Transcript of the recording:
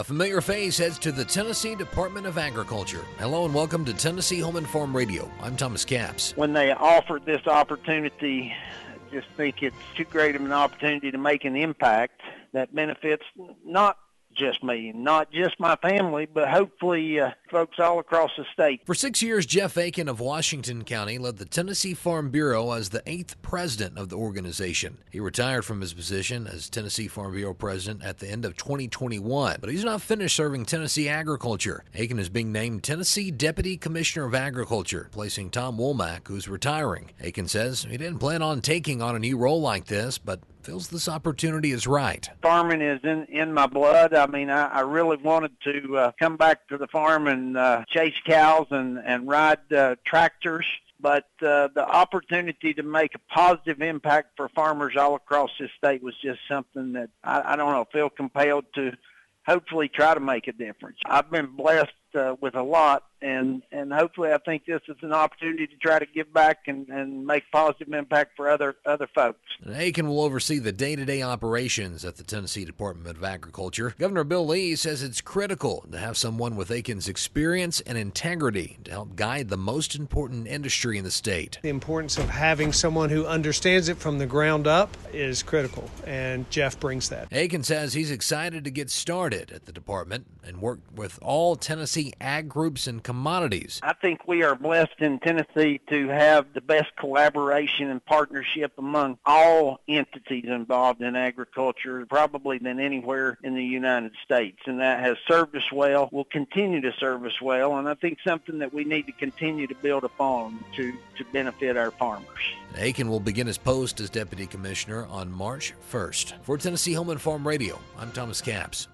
A familiar face heads to the Tennessee Department of Agriculture. Hello and welcome to Tennessee Home and Farm Radio. I'm Thomas Capps. When they offered this opportunity, I just think it's too great of an opportunity to make an impact that benefits not just me, not just my family, but hopefully uh, folks all across the state. For six years, Jeff Aiken of Washington County led the Tennessee Farm Bureau as the eighth president of the organization. He retired from his position as Tennessee Farm Bureau president at the end of 2021, but he's not finished serving Tennessee agriculture. Aiken is being named Tennessee Deputy Commissioner of Agriculture, placing Tom Womack, who's retiring. Aiken says he didn't plan on taking on a new role like this, but feels this opportunity is right. Farming is in, in my blood. I mean, I, I really wanted to uh, come back to the farm and uh, chase cows and, and ride uh, tractors. But uh, the opportunity to make a positive impact for farmers all across this state was just something that I, I don't know, feel compelled to hopefully try to make a difference. I've been blessed uh, with a lot, and and hopefully I think this is an opportunity to try to give back and, and make positive impact for other other folks. And Aiken will oversee the day-to-day operations at the Tennessee Department of Agriculture. Governor Bill Lee says it's critical to have someone with Aiken's experience and integrity to help guide the most important industry in the state. The importance of having someone who understands it from the ground up is critical, and Jeff brings that. Aiken says he's excited to get started at the department and work with all Tennessee ag groups and commodities. I think we are blessed in Tennessee to have the best collaboration and partnership among all entities involved in agriculture, probably than anywhere in the United States. And that has served us well, will continue to serve us well, and I think something that we need to continue to build upon to, to benefit our farmers. Aiken will begin his post as Deputy Commissioner on March 1st. For Tennessee Home and Farm Radio, I'm Thomas Capps.